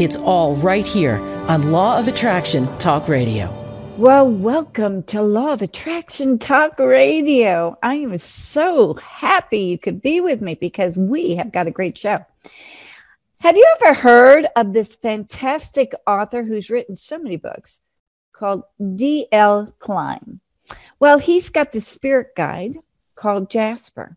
It's all right here on Law of Attraction Talk Radio. Well, welcome to Law of Attraction Talk Radio. I am so happy you could be with me because we have got a great show. Have you ever heard of this fantastic author who's written so many books called D.L. Kline? Well, he's got the spirit guide called Jasper.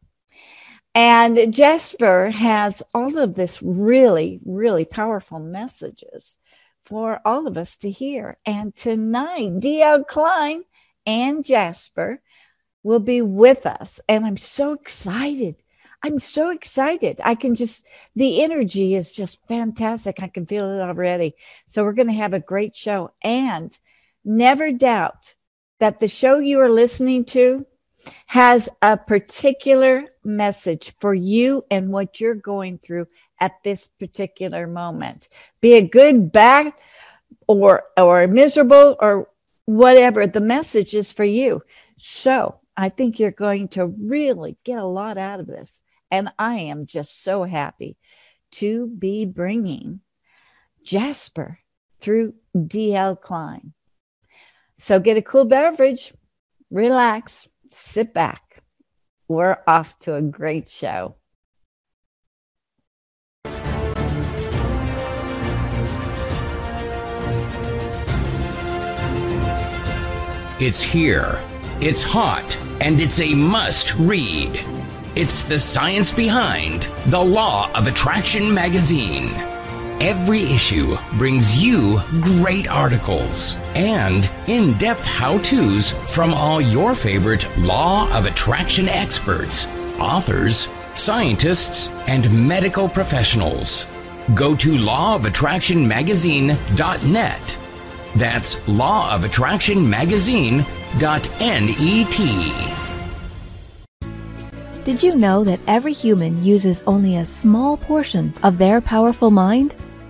And Jasper has all of this really, really powerful messages for all of us to hear. And tonight, D.L. Kline and Jasper will be with us. And I'm so excited I'm so excited. I can just, the energy is just fantastic. I can feel it already. So we're going to have a great show. And never doubt that the show you are listening to has a particular message for you and what you're going through at this particular moment. Be it good, bad, or or miserable or whatever, the message is for you. So I think you're going to really get a lot out of this. And I am just so happy to be bringing Jasper through DL Kline. So get a cool beverage, relax, sit back. We're off to a great show. It's here, it's hot, and it's a must read. It's the science behind The Law of Attraction magazine. Every issue brings you great articles and in depth how to's from all your favorite Law of Attraction experts, authors, scientists, and medical professionals. Go to lawofattractionmagazine.net. That's lawofattractionmagazine.net. Did you know that every human uses only a small portion of their powerful mind?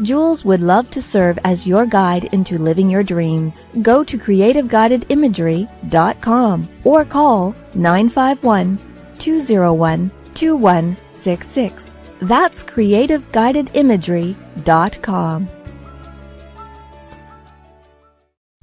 Jules would love to serve as your guide into living your dreams. Go to creativeguidedimagery.com or call 951 201 2166. That's creativeguidedimagery.com.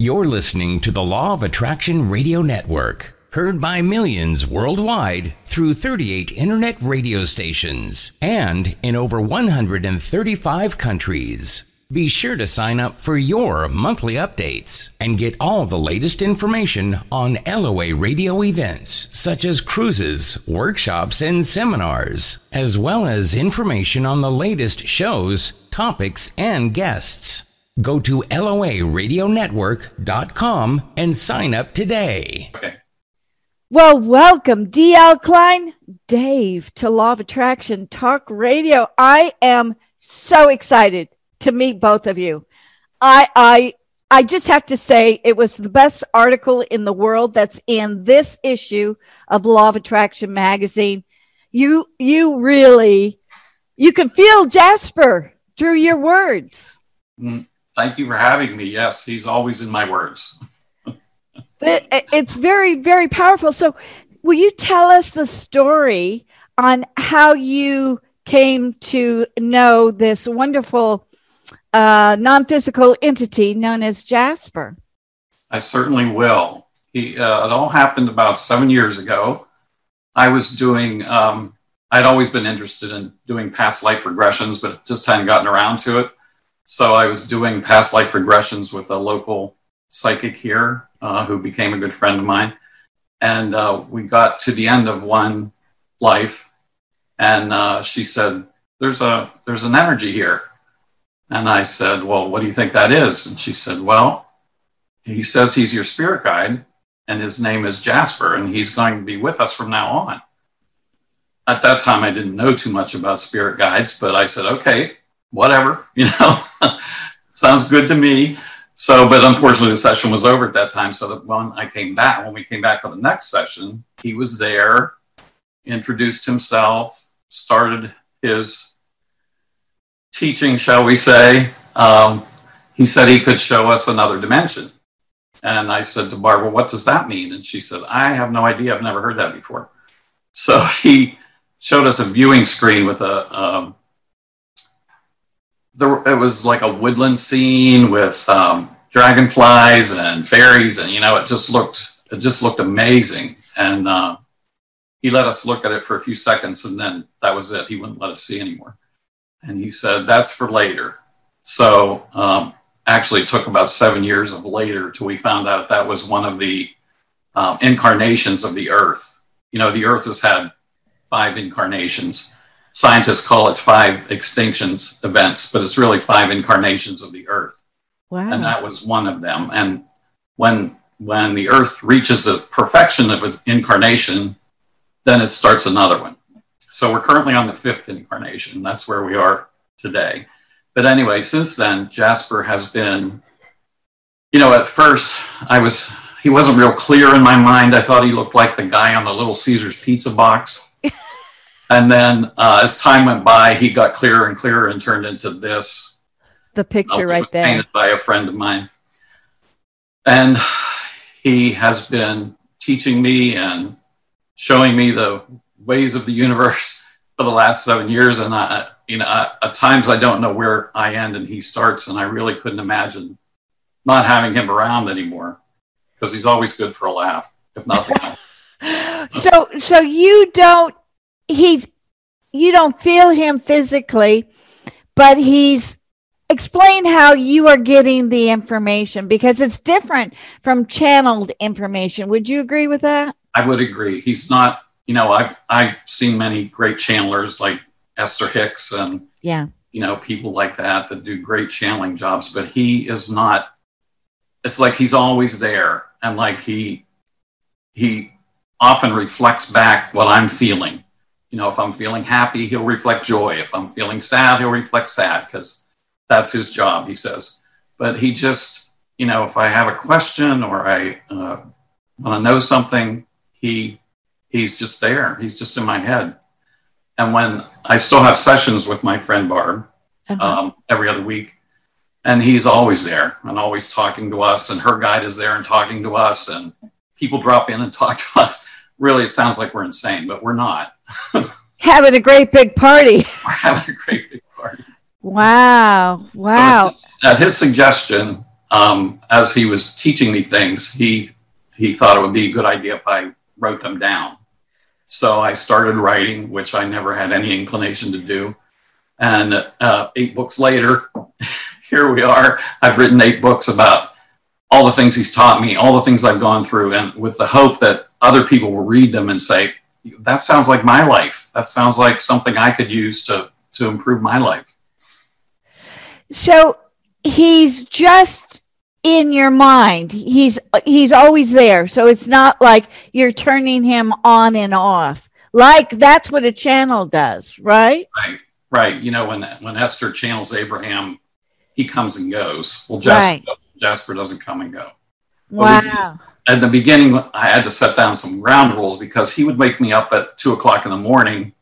You're listening to the Law of Attraction Radio Network, heard by millions worldwide through 38 internet radio stations and in over 135 countries. Be sure to sign up for your monthly updates and get all the latest information on LOA radio events such as cruises, workshops, and seminars, as well as information on the latest shows, topics, and guests. Go to LOARadionetwork.com and sign up today. Okay. Well, welcome, DL Kline, Dave, to Law of Attraction Talk Radio. I am so excited to meet both of you. I, I, I just have to say it was the best article in the world that's in this issue of Law of Attraction magazine. You, you really, you can feel Jasper through your words. Mm, Thank you for having me. Yes, he's always in my words. it, it's very, very powerful. So, will you tell us the story on how you came to know this wonderful uh, non physical entity known as Jasper? I certainly will. He, uh, it all happened about seven years ago. I was doing, um, I'd always been interested in doing past life regressions, but just hadn't gotten around to it. So I was doing past life regressions with a local psychic here, uh, who became a good friend of mine. And uh, we got to the end of one life, and uh, she said, "There's a there's an energy here." And I said, "Well, what do you think that is?" And she said, "Well, he says he's your spirit guide, and his name is Jasper, and he's going to be with us from now on." At that time, I didn't know too much about spirit guides, but I said, "Okay, whatever, you know, sounds good to me." So, but unfortunately, the session was over at that time. So that when I came back, when we came back for the next session, he was there, introduced himself, started his teaching, shall we say. Um, he said he could show us another dimension. And I said to Barbara, What does that mean? And she said, I have no idea. I've never heard that before. So he showed us a viewing screen with a, um, there, it was like a woodland scene with um, dragonflies and fairies, and you know, it just looked it just looked amazing. And uh, he let us look at it for a few seconds, and then that was it. He wouldn't let us see anymore. And he said, "That's for later." So um, actually, it took about seven years of later till we found out that was one of the um, incarnations of the Earth. You know, the Earth has had five incarnations scientists call it five extinctions events, but it's really five incarnations of the Earth. Wow. And that was one of them. And when when the Earth reaches the perfection of its incarnation, then it starts another one. So we're currently on the fifth incarnation. That's where we are today. But anyway, since then, Jasper has been, you know, at first I was he wasn't real clear in my mind. I thought he looked like the guy on the Little Caesars pizza box. And then uh, as time went by, he got clearer and clearer and turned into this. The picture right there. Painted by a friend of mine. And he has been teaching me and showing me the ways of the universe for the last seven years. And I, you know, I, at times I don't know where I end and he starts, and I really couldn't imagine not having him around anymore because he's always good for a laugh, if nothing else. so so you don't he's you don't feel him physically but he's explain how you are getting the information because it's different from channeled information. Would you agree with that? I would agree. He's not you know i've i've seen many great channelers like esther hicks and yeah. you know people like that that do great channeling jobs but he is not it's like he's always there and like he he often reflects back what i'm feeling you know, if I'm feeling happy, he'll reflect joy. If I'm feeling sad, he'll reflect sad because that's his job, he says. But he just, you know, if I have a question or I uh, want to know something, he he's just there. He's just in my head. And when I still have sessions with my friend Barb uh-huh. um, every other week, and he's always there and always talking to us, and her guide is there and talking to us, and people drop in and talk to us. Really, it sounds like we're insane, but we're not having a great big party. We're having a great big party. Wow. Wow. So at his suggestion, um, as he was teaching me things, he he thought it would be a good idea if I wrote them down. So I started writing, which I never had any inclination to do. And uh, eight books later, here we are. I've written eight books about all the things he's taught me, all the things I've gone through, and with the hope that other people will read them and say, that sounds like my life. That sounds like something I could use to to improve my life. So he's just in your mind. He's he's always there. So it's not like you're turning him on and off. Like that's what a channel does, right? Right. Right. You know when when Esther channels Abraham, he comes and goes. Well, Jasper, right. Jasper doesn't come and go. Wow at the beginning, I had to set down some ground rules because he would wake me up at two o'clock in the morning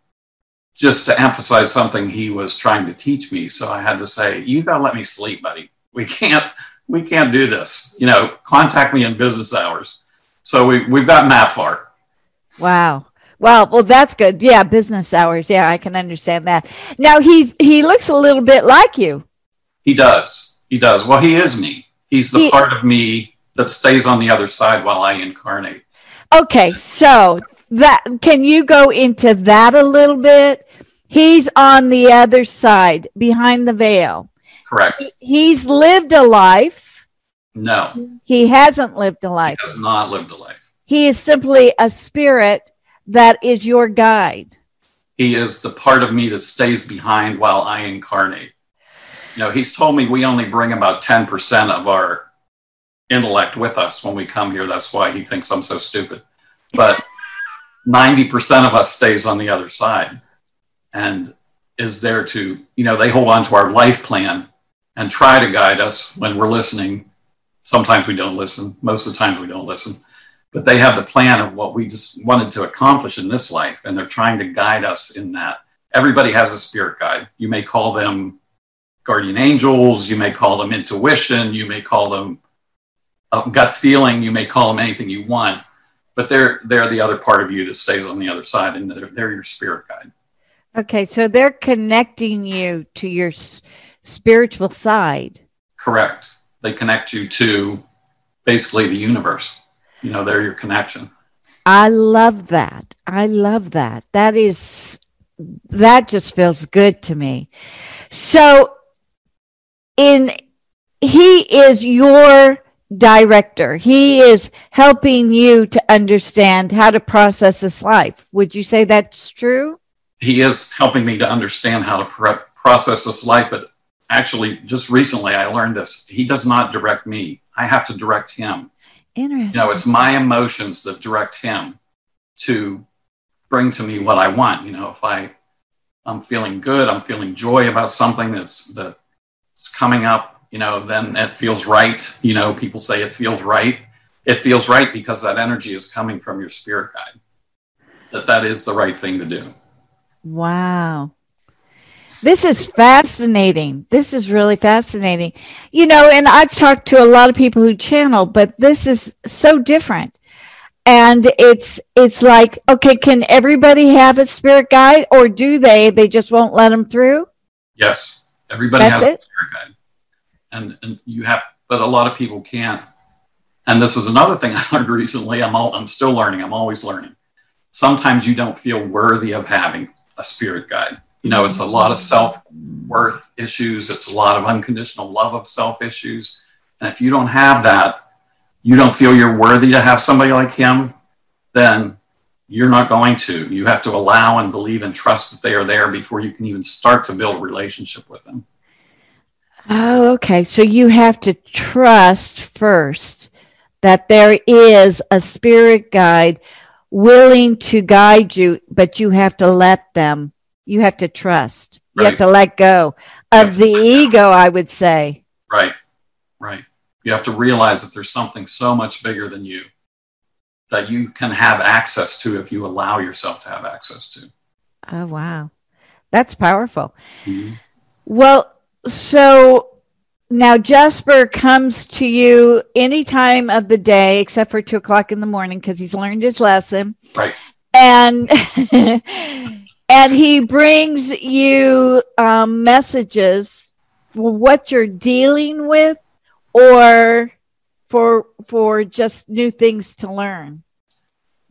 just to emphasize something he was trying to teach me. So I had to say, "You got to let me sleep, buddy. We can't, we can't do this. You know, contact me in business hours." So we we've gotten that far. Wow. Well, well, that's good. Yeah, business hours. Yeah, I can understand that. Now he he looks a little bit like you. He does. He does. Well, he is me. He's the he, part of me that stays on the other side while I incarnate. Okay, so that can you go into that a little bit? He's on the other side, behind the veil. Correct. He's lived a life No, He hasn't lived a life. he has not lived a life. He is simply a spirit that is your guide. He is the part of me that stays behind while I incarnate. You know, he's told me we only bring about 10% of our intellect with us when we come here. That's why he thinks I'm so stupid. But 90% of us stays on the other side and is there to, you know, they hold on to our life plan and try to guide us when we're listening. Sometimes we don't listen. Most of the times we don't listen. But they have the plan of what we just wanted to accomplish in this life, and they're trying to guide us in that. Everybody has a spirit guide. You may call them guardian angels, you may call them intuition, you may call them a gut feeling, you may call them anything you want, but they're they're the other part of you that stays on the other side, and they're, they're your spirit guide. Okay, so they're connecting you to your s- spiritual side. Correct. They connect you to basically the universe. You know, they're your connection. I love that. I love that. That is that just feels good to me. So in he is your director. He is helping you to understand how to process this life. Would you say that's true? He is helping me to understand how to pro- process this life, but actually, just recently I learned this. He does not direct me. I have to direct him. Interesting. You know, it's my emotions that direct him to bring to me what I want. You know, if I I'm feeling good, I'm feeling joy about something that's that's coming up, you know, then it feels right. You know, people say it feels right. It feels right because that energy is coming from your spirit guide. That that is the right thing to do. Wow. This is fascinating. This is really fascinating. You know, and I've talked to a lot of people who channel, but this is so different. And it's it's like, okay, can everybody have a spirit guide or do they they just won't let them through? Yes, everybody That's has a spirit guide, and and you have, but a lot of people can't. And this is another thing I learned recently. I'm all, I'm still learning. I'm always learning. Sometimes you don't feel worthy of having a spirit guide. You know, it's a lot of self worth issues. It's a lot of unconditional love of self issues. And if you don't have that, you don't feel you're worthy to have somebody like him, then you're not going to. You have to allow and believe and trust that they are there before you can even start to build a relationship with them. Oh, okay. So you have to trust first that there is a spirit guide willing to guide you, but you have to let them. You have to trust. You have to let go of the ego, I would say. Right, right. You have to realize that there's something so much bigger than you that you can have access to if you allow yourself to have access to. Oh, wow. That's powerful. Mm-hmm. Well, so now Jasper comes to you any time of the day except for two o'clock in the morning because he's learned his lesson. Right. And and he brings you um, messages for what you're dealing with or for for just new things to learn.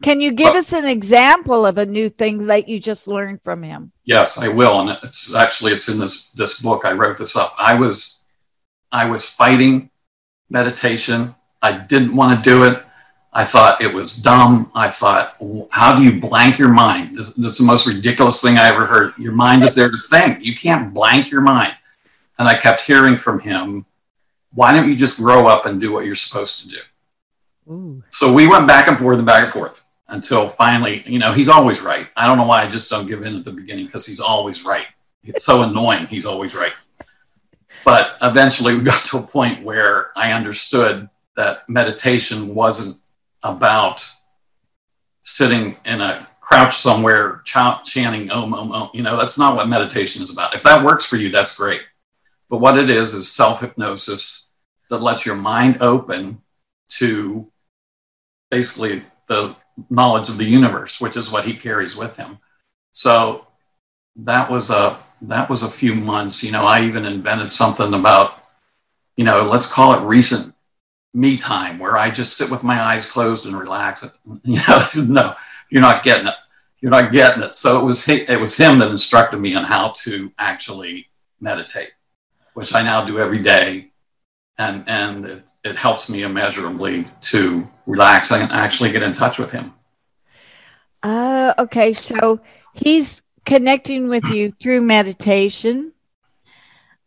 Can you give Well- us an example of a new thing that you just learned from him? Yes, I will, and it's actually it's in this this book. I wrote this up. I was I was fighting meditation. I didn't want to do it. I thought it was dumb. I thought, how do you blank your mind? This- That's the most ridiculous thing I ever heard. Your mind is there to think. You can't blank your mind. And I kept hearing from him, why don't you just grow up and do what you're supposed to do? Ooh. So we went back and forth and back and forth until finally, you know, he's always right. I don't know why I just don't give in at the beginning because he's always right. It's so annoying. He's always right. But eventually we got to a point where I understood that meditation wasn't about sitting in a crouch somewhere ch- chanting om om om. You know, that's not what meditation is about. If that works for you, that's great. But what it is is self hypnosis that lets your mind open to basically the knowledge of the universe, which is what he carries with him. So that was a that was a few months. You know, I even invented something about, you know, let's call it recent me time, where I just sit with my eyes closed and relax. You know, no, you're not getting it. You're not getting it. So it was it was him that instructed me on how to actually meditate, which I now do every day and and it, it helps me immeasurably to relax and actually get in touch with him. Uh, okay, so he's connecting with you through meditation.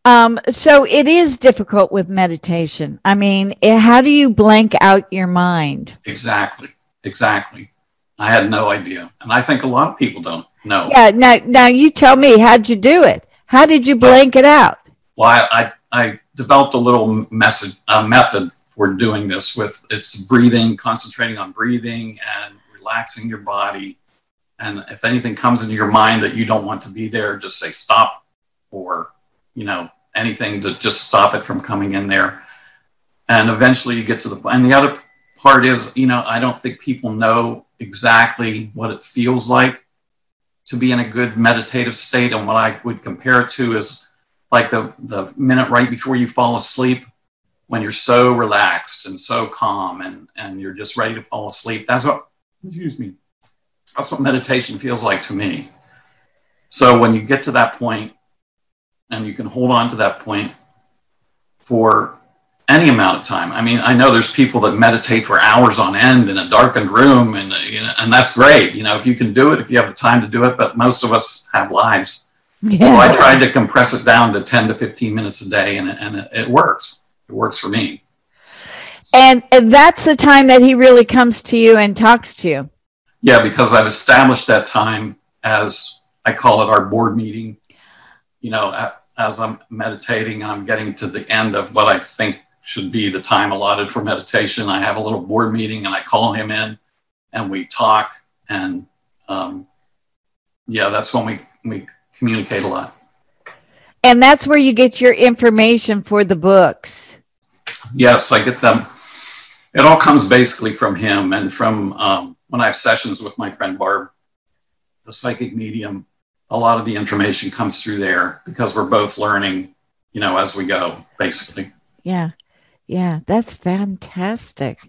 Um, so it is difficult with meditation. I mean, how do you blank out your mind? Exactly, exactly. I had no idea, and I think a lot of people don't know. Yeah. Now, now you tell me, how'd you do it? How did you blank it out? Well, I, I, I developed a little method for doing this with it's breathing, concentrating on breathing and relaxing your body. And if anything comes into your mind that you don't want to be there, just say stop or, you know, anything to just stop it from coming in there. And eventually you get to the, and the other part is, you know, I don't think people know exactly what it feels like to be in a good meditative state. And what I would compare it to is like the, the minute right before you fall asleep when you're so relaxed and so calm and, and you're just ready to fall asleep. That's what, excuse me, that's what meditation feels like to me. So when you get to that point and you can hold on to that point for any amount of time. I mean, I know there's people that meditate for hours on end in a darkened room, and you know, and that's great. You know, if you can do it, if you have the time to do it. But most of us have lives, yeah. so I tried to compress it down to 10 to 15 minutes a day, and and it, it works. It works for me. And, and that's the time that he really comes to you and talks to you. Yeah, because I've established that time as I call it our board meeting. You know, as I'm meditating, and I'm getting to the end of what I think should be the time allotted for meditation. I have a little board meeting and I call him in and we talk. And um, yeah, that's when we, we communicate a lot. And that's where you get your information for the books. Yes, I get them. It all comes basically from him and from um, when I have sessions with my friend Barb, the psychic medium. A lot of the information comes through there because we're both learning, you know, as we go, basically. Yeah. Yeah, that's fantastic.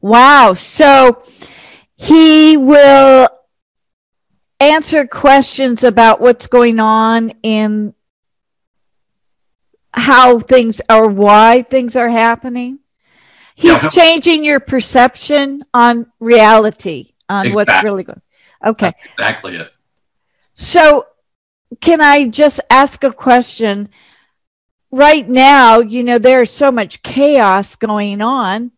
Wow. So he will answer questions about what's going on in how things or why things are happening. He's yeah. changing your perception on reality, on exactly. what's really going. Okay. That's exactly it. So, can I just ask a question? right now, you know, there's so much chaos going on.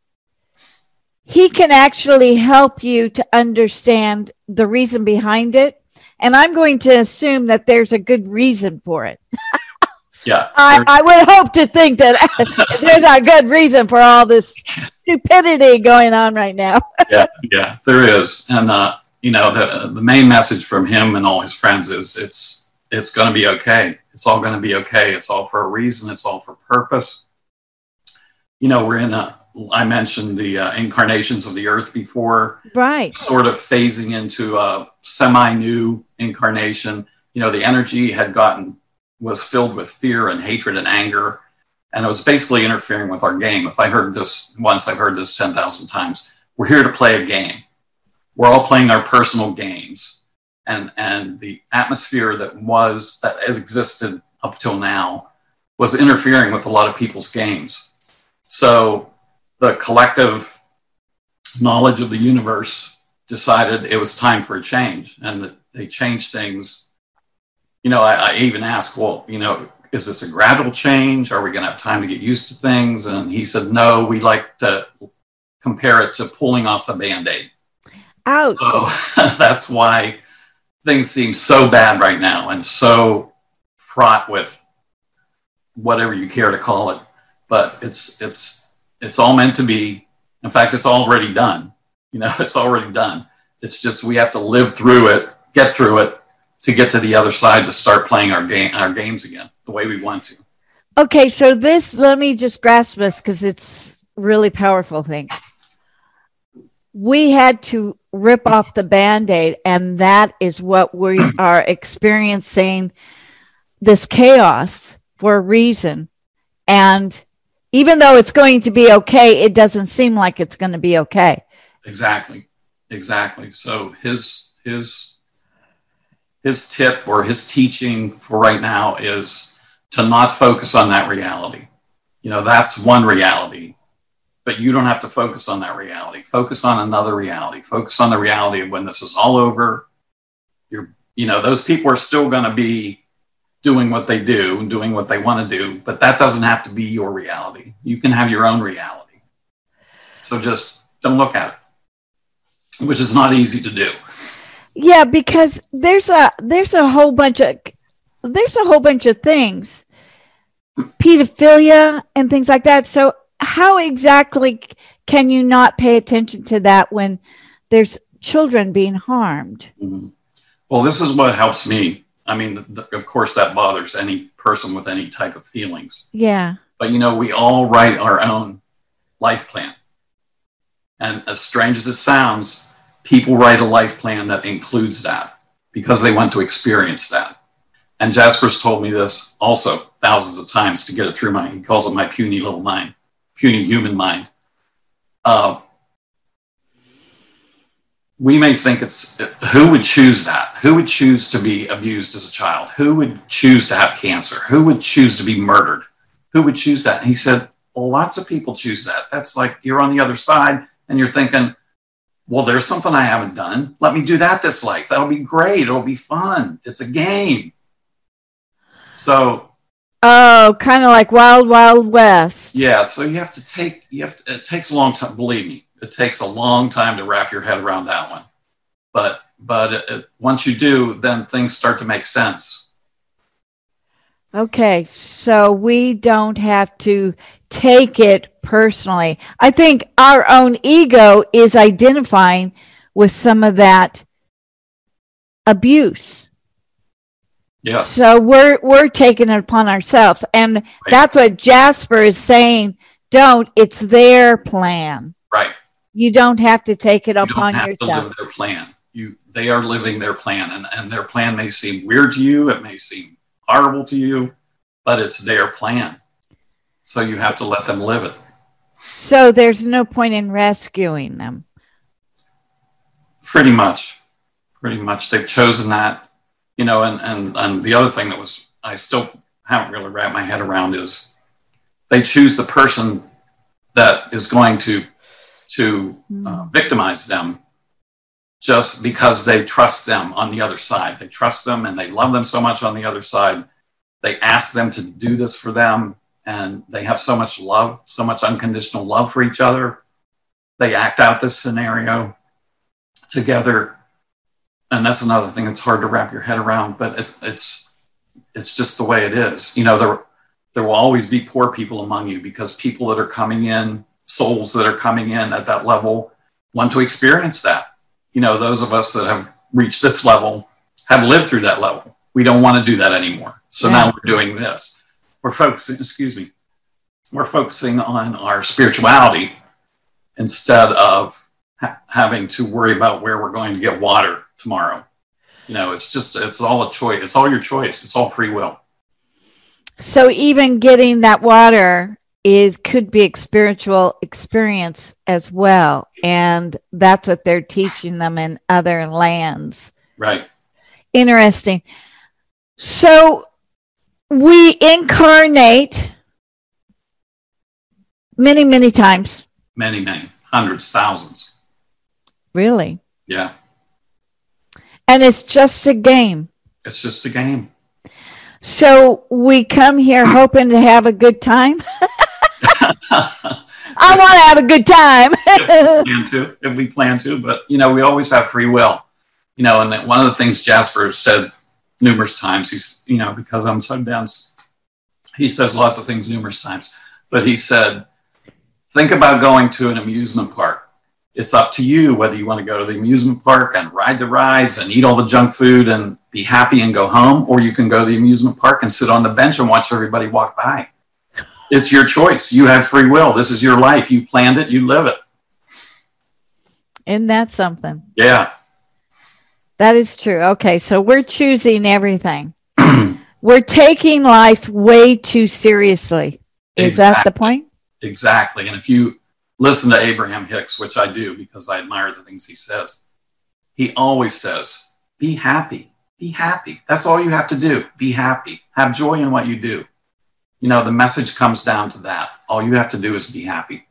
He can actually help you to understand the reason behind it. And I'm going to assume that there's a good reason for it. yeah. I, I would hope to think that there's a good reason for all this stupidity going on right now. yeah, yeah, there is. And, uh, you know, the, the main message from him and all his friends is it's, it's going to be okay it's all going to be okay. It's all for a reason. It's all for purpose. You know, we're in a, I mentioned the uh, incarnations of the earth before. Right. Sort of phasing into a semi new incarnation. You know, the energy had gotten, was filled with fear and hatred and anger. And it was basically interfering with our game. If I heard this once, I've heard this 10,000 times. We're here to play a game. We're all playing our personal games and and the atmosphere that was that has existed up till now was interfering with a lot of people's games. So the collective knowledge of the universe decided it was time for a change, and that they changed things. You know, I, I even asked, well, you know, is this a gradual change? Are we going to have time to get used to things? And he said, no, we like to compare it to pulling off the band aid. Ouch. So that's why things seem so bad right now and so fraught with whatever you care to call it. But it's it's it's all meant to be. In fact, it's already done. You know, it's already done. It's just we have to live through it, get through it, to get to the other side to start playing our game our games again the way we want to. Okay, so this let me just grasp this because it's really powerful thing. We had to rip off the band-aid and that is what we are experiencing this chaos for a reason and even though it's going to be okay it doesn't seem like it's going to be okay exactly exactly so his his his tip or his teaching for right now is to not focus on that reality You know, that's one reality. But you don't have to focus on that reality. Focus on another reality. Focus on the reality of when this is all over. You're, you know, those people are still going to be doing what they do and doing what they want to do, but that doesn't have to be your reality. You can have your own reality. So just don't look at it, which is not easy to do. Yeah, because there's a there's a whole bunch of there's a whole bunch of things, pedophilia and things like that. So how exactly can you not pay attention to that when there's children being harmed? Mm-hmm. Well, this is what helps me. I mean, th- of course, that bothers any person with any type of feelings. Yeah. But you know, we all write our own life plan. And as strange as it sounds, people write a life plan that includes that because they want to experience that. And Jasper's told me this also thousands of times to get it through my, he calls it my puny little mind, puny human mind. Uh, we may think it's who would choose that? Who would choose to be abused as a child? Who would choose to have cancer? Who would choose to be murdered? Who would choose that? And he said, well, lots of people choose that. That's like you're on the other side and you're thinking, well, there's something I haven't done. Let me do that this life. That'll be great. It'll be fun. It's a game. So, oh, kind of like Wild Wild West. Yeah. So you have to take. You have to, it takes a long time. Believe me, it takes a long time to wrap your head around that one. But but it, once you do, then things start to make sense. Okay, so we don't have to take it personally. I think our own ego is identifying with some of that abuse. Yeah. So we're we're taking it upon ourselves, and right. that's what Jasper is saying. Don't. It's their plan. Right. You don't have to take it you upon don't have yourself. To live their plan. You. They are living their plan, and and their plan may seem weird to you. It may seem horrible to you, but it's their plan. So you have to let them live it. So there's no point in rescuing them. Pretty much. Pretty much. They've chosen that, you know, and, and, and the other thing that was, I still haven't really wrapped my head around is they choose the person that is going to, to uh, hmm. victimize them just because they trust them on the other side. They trust them and they love them so much on the other side. They ask them to do this for them and they have so much love, so much unconditional love for each other. They act out this scenario together. And that's another thing that's hard to wrap your head around, but it's it's it's just the way it is. You know, there there will always be poor people among you because people that are coming in, souls that are coming in at that level want to experience that. You know, those of us that have reached this level have lived through that level. We don't want to do that anymore. So yeah. now we're doing this we're focusing, excuse me, we're focusing on our spirituality instead of ha- having to worry about where we're going to get water tomorrow. You know, it's just, it's all a choice. It's all your choice. It's all free will. So even getting that water is could be a spiritual experience as well and that's what they're teaching them in other lands right interesting so we incarnate many, many times. Many, many, hundreds, thousands. Really? Yeah. And it's just a game. It's just a game. So we come here hoping to have a good time. I want to have a good time. if, we plan to, if we plan to, but you know, we always have free will. You know, and one of the things Jasper said numerous times. He's, you know, because I'm so dense, he says lots of things numerous times. But he said, think about going to an amusement park. It's up to you whether you want to go to the amusement park and ride the rides and eat all the junk food and be happy and go home, or you can go to the amusement park and sit on the bench and watch everybody walk by. It's your choice. You have free will. This is your life. You planned it, you live it. Isn't that something? Yeah. That is true. Okay, so we're choosing everything. we're taking life way too seriously. Is exactly. that the point? Exactly. And if you listen to Abraham Hicks, which I do because I admire the things he says, he always says, be happy. Be happy. That's all you have to do. Be happy. Have joy in what you do. You know, the message comes down to that. All you have to do is be happy.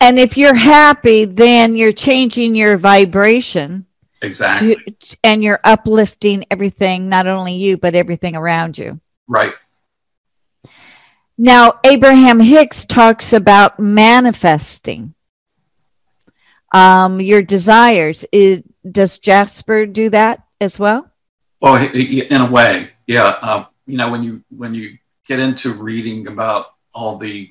And if you're happy, then you're changing your vibration. Exactly. To, and you're uplifting everything, not only you, but everything around you. Right. Now, Abraham Hicks talks about manifesting um, your desires. Is, does Jasper do that as well? Well, in a way, yeah. Uh, you know, when you when you get into reading about all the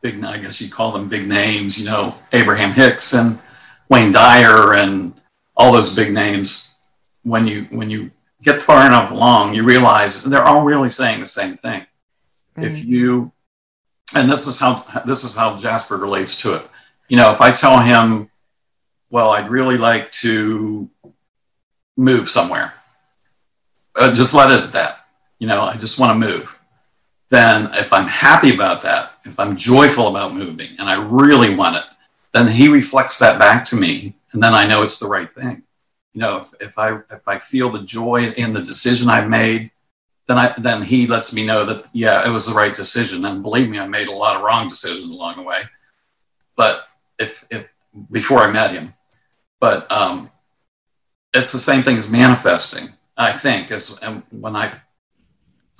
big, I guess you call them big names, you know, Abraham Hicks and Wayne Dyer and all those big names. When you when you get far enough along, you realize they're all really saying the same thing. Right. If you, and this is how this is how Jasper relates to it. You know, if I tell him, well, I'd really like to move somewhere, uh, just let it at that. You know, I just want to move. Then, if I'm happy about that, if I'm joyful about moving, and I really want it, then he reflects that back to me, and then I know it's the right thing. You know, if, if I if I feel the joy in the decision I've made, then I then he lets me know that yeah, it was the right decision. And believe me, I made a lot of wrong decisions along the way. But if if before I met him, but um, it's the same thing as manifesting. I think as when I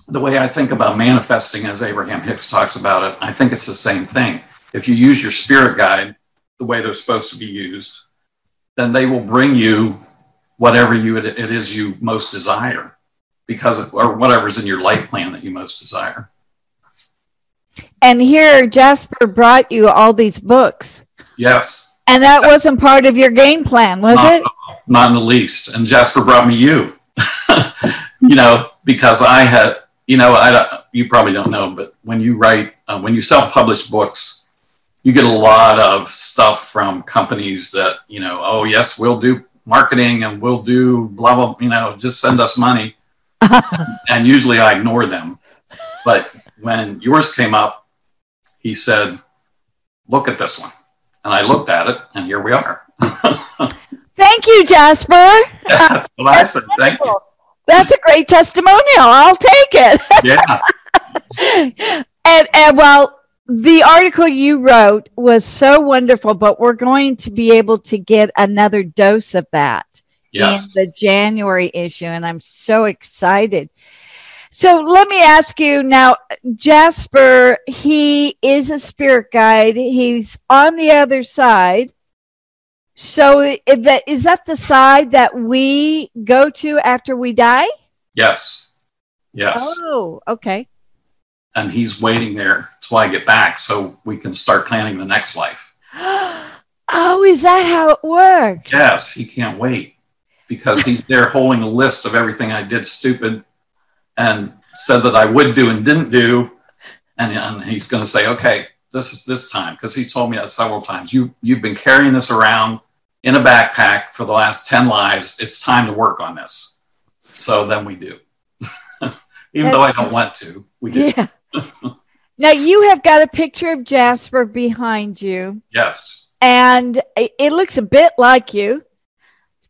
the way I think about manifesting, as Abraham Hicks talks about it, I think it's the same thing. If you use your spirit guide the way they're supposed to be used, then they will bring you whatever you it is you most desire because of, or whatever's in your life plan that you most desire. And here Jasper brought you all these books. Yes. And that wasn't part of your game plan, was not, it? Not in the least. And Jasper brought me you. you know, because I had, you know, I don't, you probably don't know, but when you write, uh, when you self-publish books, you get a lot of stuff from companies that, you know, oh yes, we'll do marketing and we'll do blah blah, you know, just send us money. and usually I ignore them. But when yours came up, he said, Look at this one. And I looked at it, and here we are. Thank you, Jasper. That's what I said. Thank you. That's a great testimonial. I'll take it. yeah. and, and well, the article you wrote was so wonderful, but we're going to be able to get another dose of that yes. in the January issue. And I'm so excited. So let me ask you now, Jasper, he is a spirit guide. He's on the other side. So is that the side that we go to after we die? Yes. Yes. Oh, okay. And he's waiting there till I get back so we can start planning the next life. oh, is that how it works? Yes, he can't wait because he's there holding a list of everything I did stupid and said that I would do and didn't do. And, and he's going to say, okay, this is this time because he's told me that several times. You you've been carrying this around in a backpack for the last 10 lives. It's time to work on this. So then we do. Even That's, though I don't want to, we do. Yeah. now you have got a picture of Jasper behind you. Yes. And it looks a bit like you.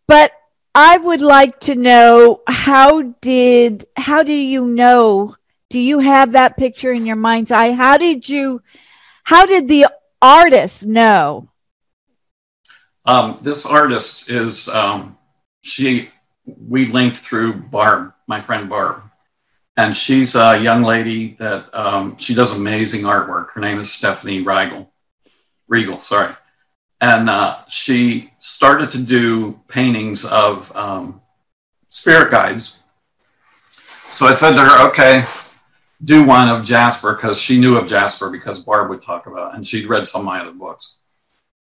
But I would like to know how did how do you know? Do you have that picture in your mind's eye? How did you how did the artist know? Um, this artist is um, she we linked through Barb, my friend Barb. And she's a young lady that um, she does amazing artwork. Her name is Stephanie Regal. Regal, sorry and uh, she started to do paintings of um, spirit guides. So I said to her, "Okay, do one of Jasper," because she knew of Jasper because Barb would talk about, it, and she'd read some of my other books.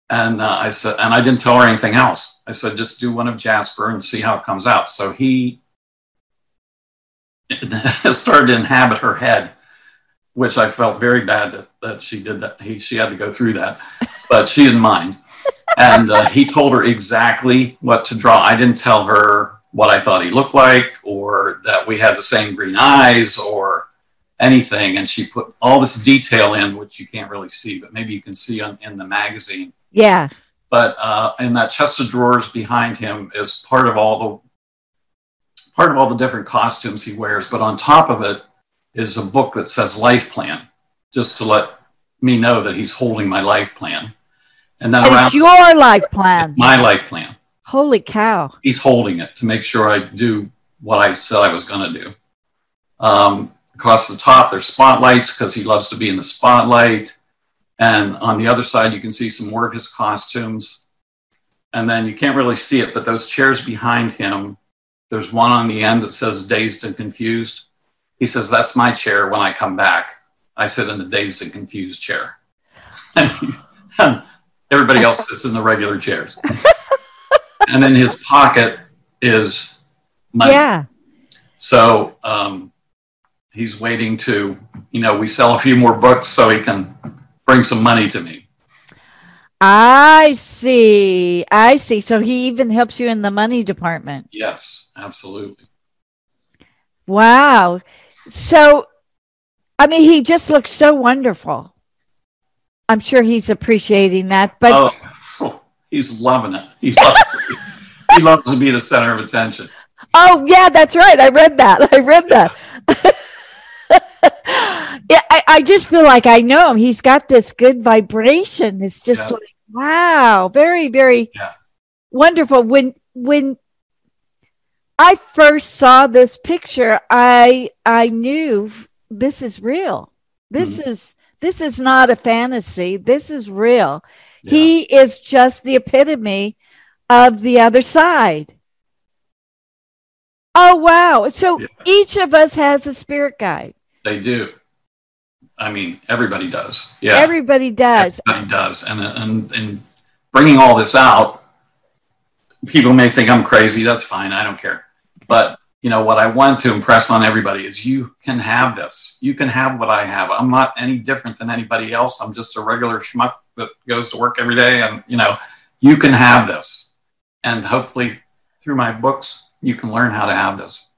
And uh, I said, and I didn't tell her anything else. I said, just do one of Jasper and see how it comes out. So he started to inhabit her head, which I felt very bad that, that she did that. He, she had to go through that but she didn't mind. And uh, he told her exactly what to draw. I didn't tell her what I thought he looked like or that we had the same green eyes or anything. And she put all this detail in, which you can't really see, but maybe you can see on, in the magazine. Yeah. But uh, in that chest of drawers behind him is part of all the part of all the different costumes he wears. But on top of it is a book that says life plan, just to let me know that he's holding my life plan. And then around, it's your life plan. My life plan. Holy cow. He's holding it to make sure I do what I said I was going to do. Um, across the top, there's spotlights because he loves to be in the spotlight. And on the other side, you can see some more of his costumes. And then you can't really see it, but those chairs behind him, there's one on the end that says dazed and confused. He says, That's my chair when I come back. I sit in the dazed and confused chair. And, everybody else sits in the regular chairs. and in his pocket is money. Yeah. So um, he's waiting to, you know, we sell a few more books so he can bring some money to me. I see. I see. So he even helps you in the money department. Yes, absolutely. Wow. So, I mean, he just looks so wonderful. I'm sure he's appreciating that, but oh, oh he's loving it. He loves, he loves to be the center of attention. Oh yeah, that's right. I read that. I read that. yeah, I, just feel like I know him. He's got this good vibration. It's just yeah. like wow, very, very yeah. wonderful. When when I first saw this picture, I I knew this is real. This mm is this is not a fantasy. This is real. Yeah. He is just the epitome of the other side. Oh wow. So yeah. each of us has a spirit guide. They do. I mean, everybody does. Yeah, everybody does. Everybody does, and and and bringing all this out, people may think I'm crazy. That's fine. I don't care. But you know what I want to impress on everybody is you can have this. You can have what I have. I'm not any different than anybody else. I'm just a regular schmuck that goes to work every day, and you know, you can have this. And hopefully, through my books, you can learn how to have this.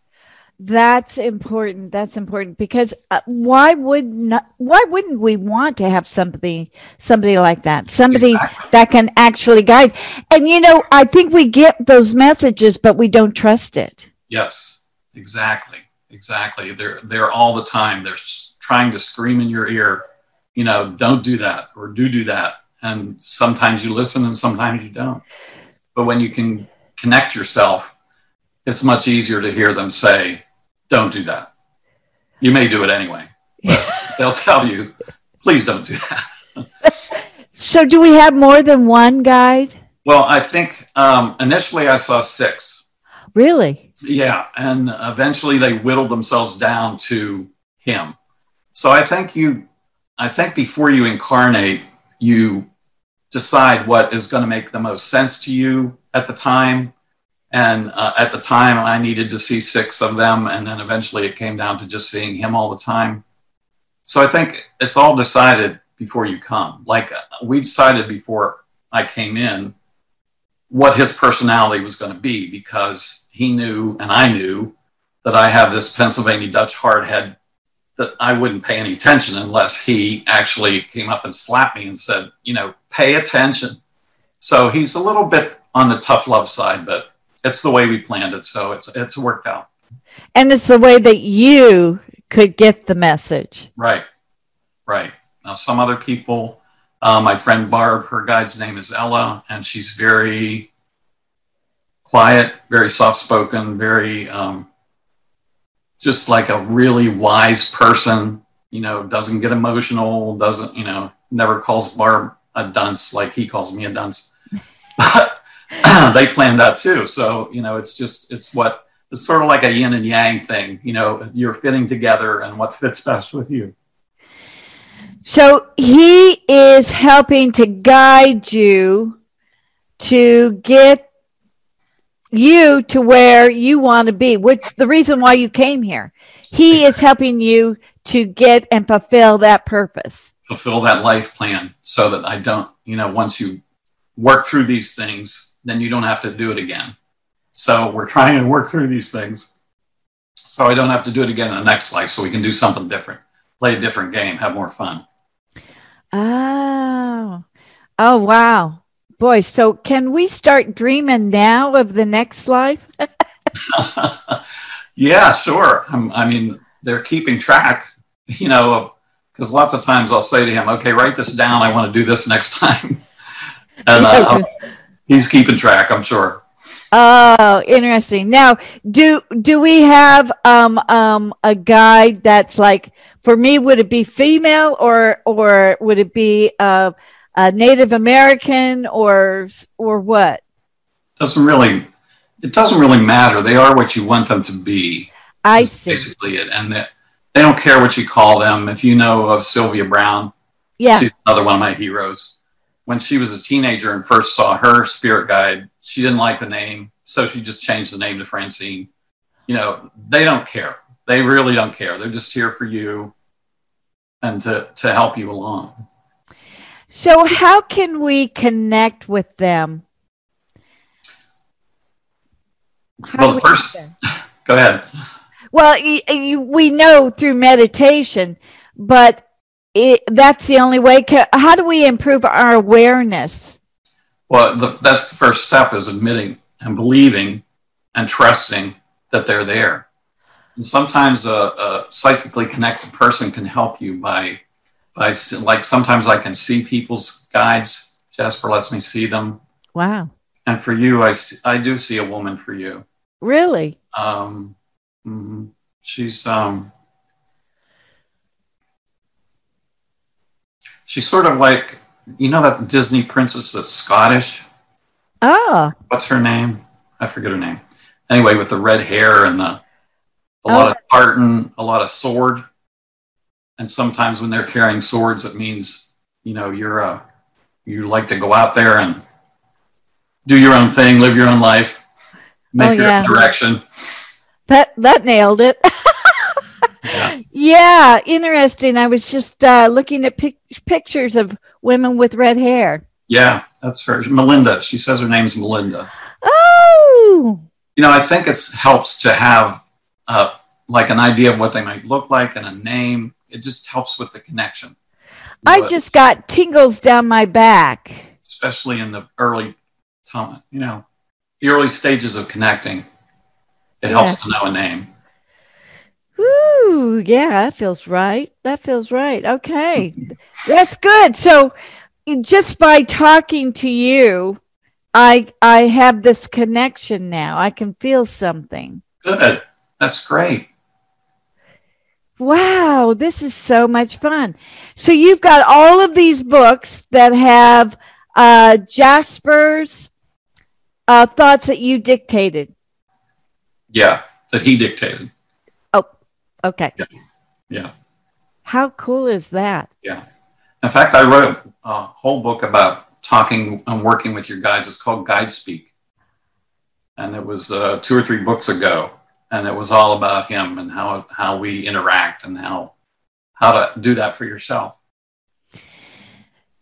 That's important. That's important because uh, why would not? Why wouldn't we want to have somebody, somebody like that, somebody exactly. that can actually guide? And you know, I think we get those messages, but we don't trust it. Yes, exactly, exactly. They're they're all the time. They're trying to scream in your ear, you know, don't do that or do do that. And sometimes you listen, and sometimes you don't. But when you can connect yourself it's much easier to hear them say, don't do that. You may do it anyway, but they'll tell you, please don't do that. so, do we have more than one guide? Well, I think um, initially I saw six. Really? Yeah. And eventually they whittled themselves down to him. So I think you, I think before you incarnate, you decide what is going to make the most sense to you at the time and uh, at the time, I needed to see six of them. And then eventually it came down to just seeing him all the time. So I think it's all decided before you come. Like uh, we decided before I came in what his personality was going to be because he knew and I knew that I have this Pennsylvania Dutch hardhead that I wouldn't pay any attention unless he actually came up and slapped me and said, you know, pay attention. So he's a little bit on the tough love side, but it's the way we planned it. So it's it's worked out. And it's the way that you could get the message. Right. Right. Now some other people, uh, my friend Barb, her guide's name is Ella, and she's very quiet, very soft spoken, very um, just like a really wise person. You know, doesn't get emotional, doesn't you know, never calls Barb a dunce like he calls me a dunce. But they planned that too. So, you know, it's just, it's what, it's sort of like a yin and yang thing. You know, you're fitting together and what fits best with you. So he is helping to guide you to get you to where you want to be, which the reason why you came here. He is helping you to get and fulfill that purpose. Fulfill that life plan so that I don't, you know, once you work through these things, then you don't have to do it again. So we're trying to work through these things so I don't have to do it again in the next life so we can do something different, play a different game, have more fun. Oh, oh, wow. Boy, so can we start dreaming now of the next life? yeah, sure. I'm, I mean, they're keeping track. you know, because lots of times I'll say to him, okay, write this down. I want to do this next time. and uh, he's keeping track, I'm sure. Oh, interesting. Now, do do we have um um a guide that's like for me? Would it be female or or would it be uh, a Native American or or what? Doesn't really. It doesn't really matter. They are what you want them to be. I see. Basically, it, and they, they don't care what you call them. If you know of Sylvia Browne, Yeah. she's another one of my heroes. When she was a teenager and first saw her spirit guide, she didn't like the name, so she just changed the name to Francine. You know, they don't care. They really don't care. They're just here for you and to, to help you along. So, how can we connect with them? How Well, we first- Go ahead. Well, y you, we know through meditation, but it, that's the only way. How do we improve our awareness? Well, the, that's the first step is admitting and believing and trusting that they're there. And sometimes a, a psychically connected person can help you by, by like sometimes I can see people's guides. Jasper lets me see them. Wow, And for you, I, I do see a woman for you. really? Um, mhm. she's um, she's sort of like you know that Disney princess that's Scottish. Oh, What's her name? I forget her name. Anyway, with the red hair and the a lot of oh. tartan, a lot of sword, and sometimes when they're carrying swords, it means you know you're a you like to go out there and do your own thing, live your own life, make Oh, your yeah. own direction. that that nailed it. Yeah. yeah, interesting. I was just uh, looking at pic- pictures of women with red hair. Yeah, that's her. Melinda. She says her name's Melinda. Oh, You know, I think it helps to have uh, like an idea of what they might look like and a name. It just helps with the connection. I But just got tingles down my back. especially in the early time, you know, the early stages of connecting. It helps to know a name. Ooh, yeah, that feels right. That feels right. Okay. That's good. So just by talking to you, I I have this connection now. I can feel something. Good. That's great. Wow, this is so much fun. So you've got all of these books that have uh Jasper's uh thoughts that you dictated. Yeah, that he dictated. Okay. Yeah. How cool is that? Yeah. In fact, I wrote a whole book about talking and working with your guides. It's called Guide Speak. And it was uh, two or three books ago. And it was all about him and how, how we interact and how, how to do that for yourself.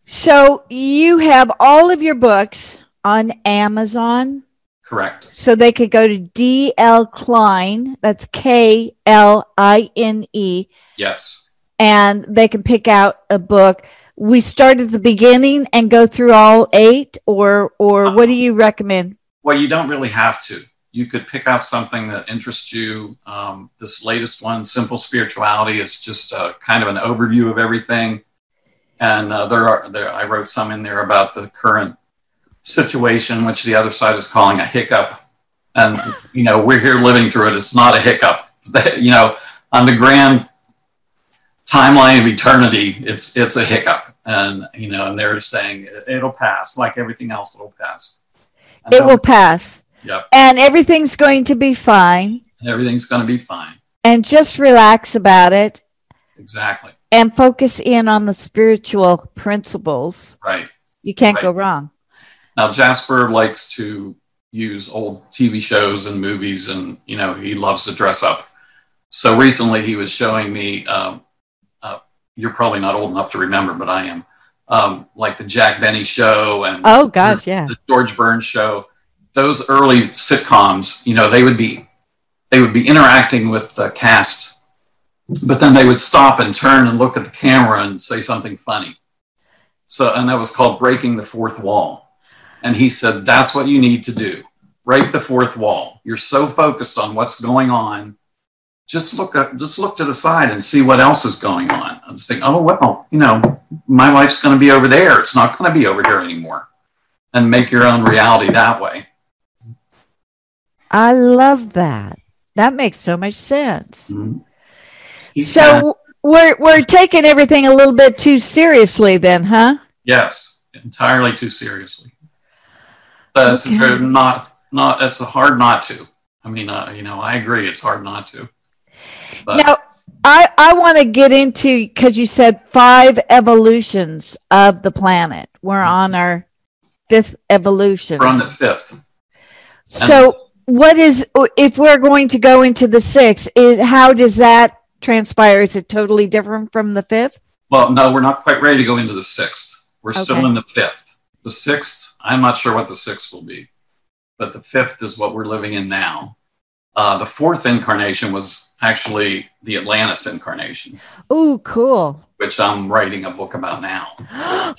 So you have all of your books on Amazon. Correct. So they could go to DL Kline, that's K L I N E, Yes. and they can pick out a book. We start at the beginning and go through all eight, or or what do you recommend? Well, you don't really have to. You could pick out something that interests you. Um, this latest one, Simple Spirituality, is just a, kind of an overview of everything. And uh, there are there. I wrote some in there about the current situation, which the other side is calling a hiccup. And you know, we're here living through it. It's not a hiccup. you know, on the grand timeline of eternity, it's it's a hiccup. And you know, and they're saying it'll pass, like everything else. It'll pass. And It will pass, Yep. and everything's going to be fine. and everything's going to be fine. And just relax about it Exactly. and focus in on the spiritual principles. Right. You can't go wrong. Now, Jasper likes to use old TV shows and movies, and, you know, he loves to dress up. So recently he was showing me, um, uh, you're probably not old enough to remember, but I am, um, like the Jack Benny show and Oh gosh, yeah. the George Burns show. Those early sitcoms, you know, they would be they would be interacting with the cast, but then they would stop and turn and look at the camera and say something funny. So, and that was called breaking the fourth wall. And he said, that's what you need to do. Break the fourth wall. You're so focused on what's going on. just look up, just look to the side and see what else is going on. I'm just thinking, oh well, you know, my life's going to be over there. It's not going to be over here anymore, and make your own reality that way. I love that. That makes so much sense. Mm-hmm. So we're we're taking everything a little bit too seriously, then, huh? Yes, entirely too seriously. But okay. it's not not. It's hard not to. I mean, uh, you know, I agree. It's hard not to. But. Now, I I want to get into because you said five evolutions of the planet. We're mm-hmm. on our fifth evolution. We're on the fifth. So what is if we're going to go into the sixth? Is how does that transpire? Is it totally different from the fifth? Well, no, we're not quite ready to go into the sixth. We're okay. still in the fifth. The sixth, I'm not sure what the sixth will be, but the fifth is what we're living in now. Uh, the fourth incarnation was actually the Atlantis incarnation. Oh, cool. Which I'm writing a book about now.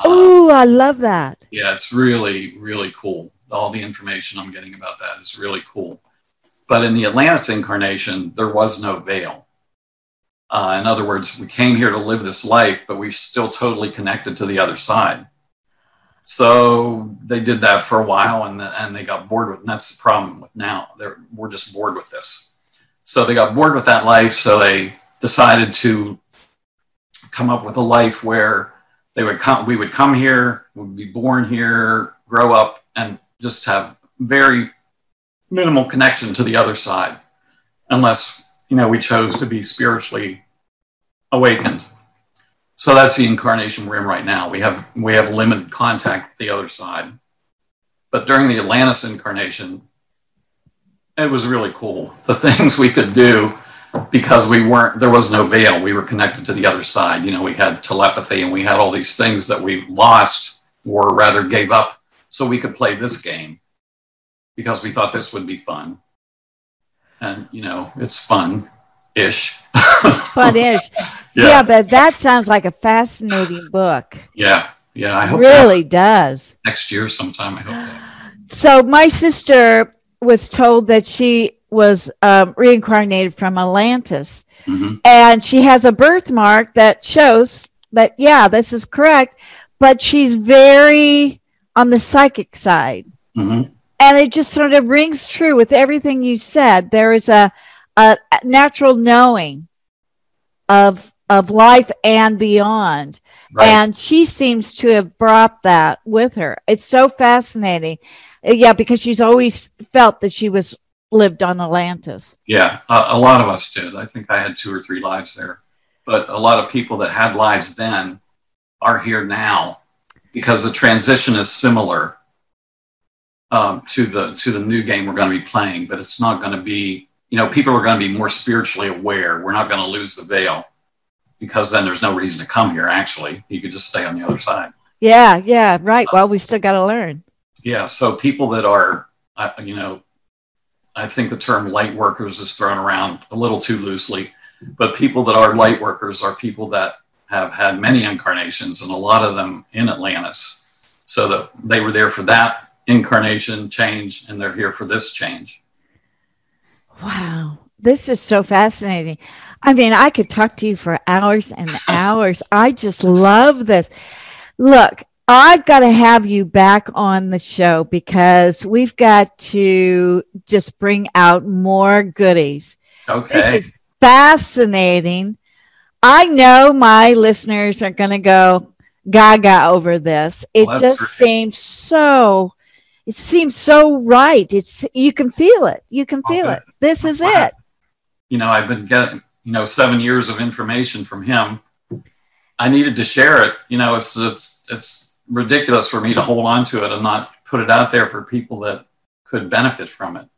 oh, uh, I love that. Yeah, it's really, really cool all the information I'm getting about that is really cool. But in the Atlantis incarnation, there was no veil. Uh, in other words, we came here to live this life, but we're still totally connected to the other side. So they did that for a while, and, the, and they got bored with. And that's the problem with now. They're, we're just bored with this. So they got bored with that life. So they decided to come up with a life where they would come. We would come here, we would be born here, grow up, and just have very minimal connection to the other side unless you know we chose to be spiritually awakened so that's the incarnation we're in right now. We have we have limited contact with the other side. But during the atlantis incarnation it was really cool. The things we could do because we weren't there was no veil. We were connected to the other side. You know we had telepathy and we had all these things that we lost or rather gave up so we could play this game because we thought this would be fun. And, you know, it's fun ish. fun ish. yeah. yeah, but that sounds like a fascinating book. Yeah. Yeah. I hope really does. Next year sometime, I hope. So my sister was told that she was um, reincarnated from Atlantis. Mm-hmm. And she has a birthmark that shows that, yeah, this is correct. But she's very on the psychic side. Mm-hmm. And it just sort of rings true with everything you said. There is a, a natural knowing of of life and beyond. Right. And she seems to have brought that with her. It's so fascinating. Uh, yeah, because she's always felt that she was lived on Atlantis. Yeah, a, a lot of us did. I think I had two or three lives there. But a lot of people that had lives then are here now because the transition is similar um, to the to the new game we're going to be playing, but it's not going to be. You know, people are going to be more spiritually aware. We're not going to lose the veil because then there's no reason to come here. Actually, you could just stay on the other side. Yeah, yeah, right. Well, we still got to learn. Yeah, so people that are, you know, I think the term light workers is thrown around a little too loosely, but people that are light workers are people that have had many incarnations and a lot of them in Atlantis. So that they were there for that incarnation change and they're here for this change. Wow. This is so fascinating. I mean, I could talk to you for hours and hours. I just love this. Look, I've got to have you back on the show because we've got to just bring out more goodies. Okay. This is fascinating. I know my listeners are going to go gaga over this. It well, just seems so. It seems so right. It's you can feel it. You can feel okay. it. This is it. You know, I've been getting you know seven years of information from him. I needed to share it. You know, it's it's it's ridiculous for me to hold on to it and not put it out there for people that could benefit from it.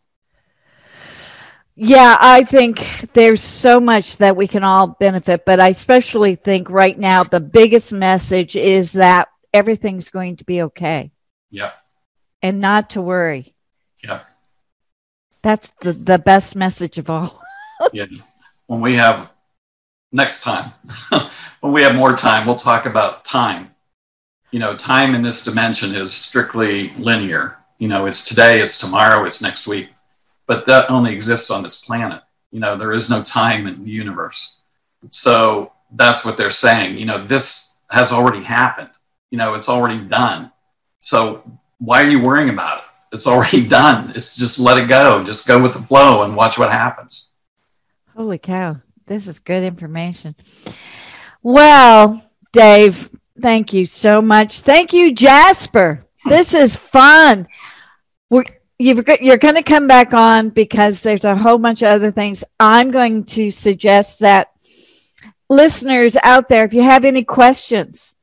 Yeah, I think there's so much that we can all benefit, but I especially think right now the biggest message is that everything's going to be okay. Yeah. And not to worry. Yeah. That's the, the best message of all. yeah. When we have next time, when we have more time, we'll talk about time. You know, time in this dimension is strictly linear. You know, it's today, it's tomorrow, it's next week but that only exists on this planet. You know, there is no time in the universe. So that's what they're saying. You know, this has already happened. You know, it's already done. So why are you worrying about it? It's already done. It's just let it go. Just go with the flow and watch what happens. Holy cow. This is good information. Well, Dave, thank you so much. Thank you, Jasper. This is fun. We're, you've, you're going to come back on because there's a whole bunch of other things. I'm going to suggest that listeners out there, if you have any questions,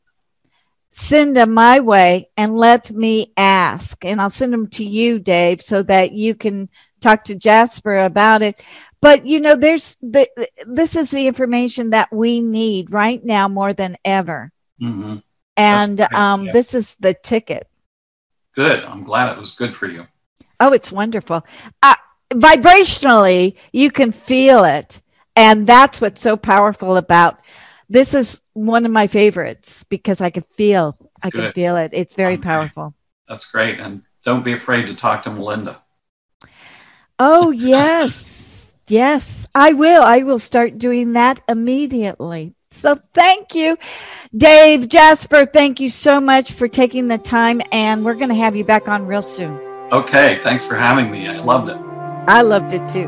send them my way and let me ask. And I'll send them to you, Dave, so that you can talk to Jasper about it. But you know there's the this is the information that we need right now more than ever. Mm-hmm. and um, yeah. this is the ticket. Good. I'm glad it was good for you. Oh it's wonderful. Uh, vibrationally you can feel it. And that's what's so powerful about this is one of my favorites because i could feel i good. can feel it it's very okay. powerful that's great and don't be afraid to talk to melinda oh yes Yes, I will. I will start doing that immediately. So thank you, Dave Jasper. Thank you so much for taking the time, and we're going to have you back on real soon. Okay, thanks for having me. I loved it. I loved it too.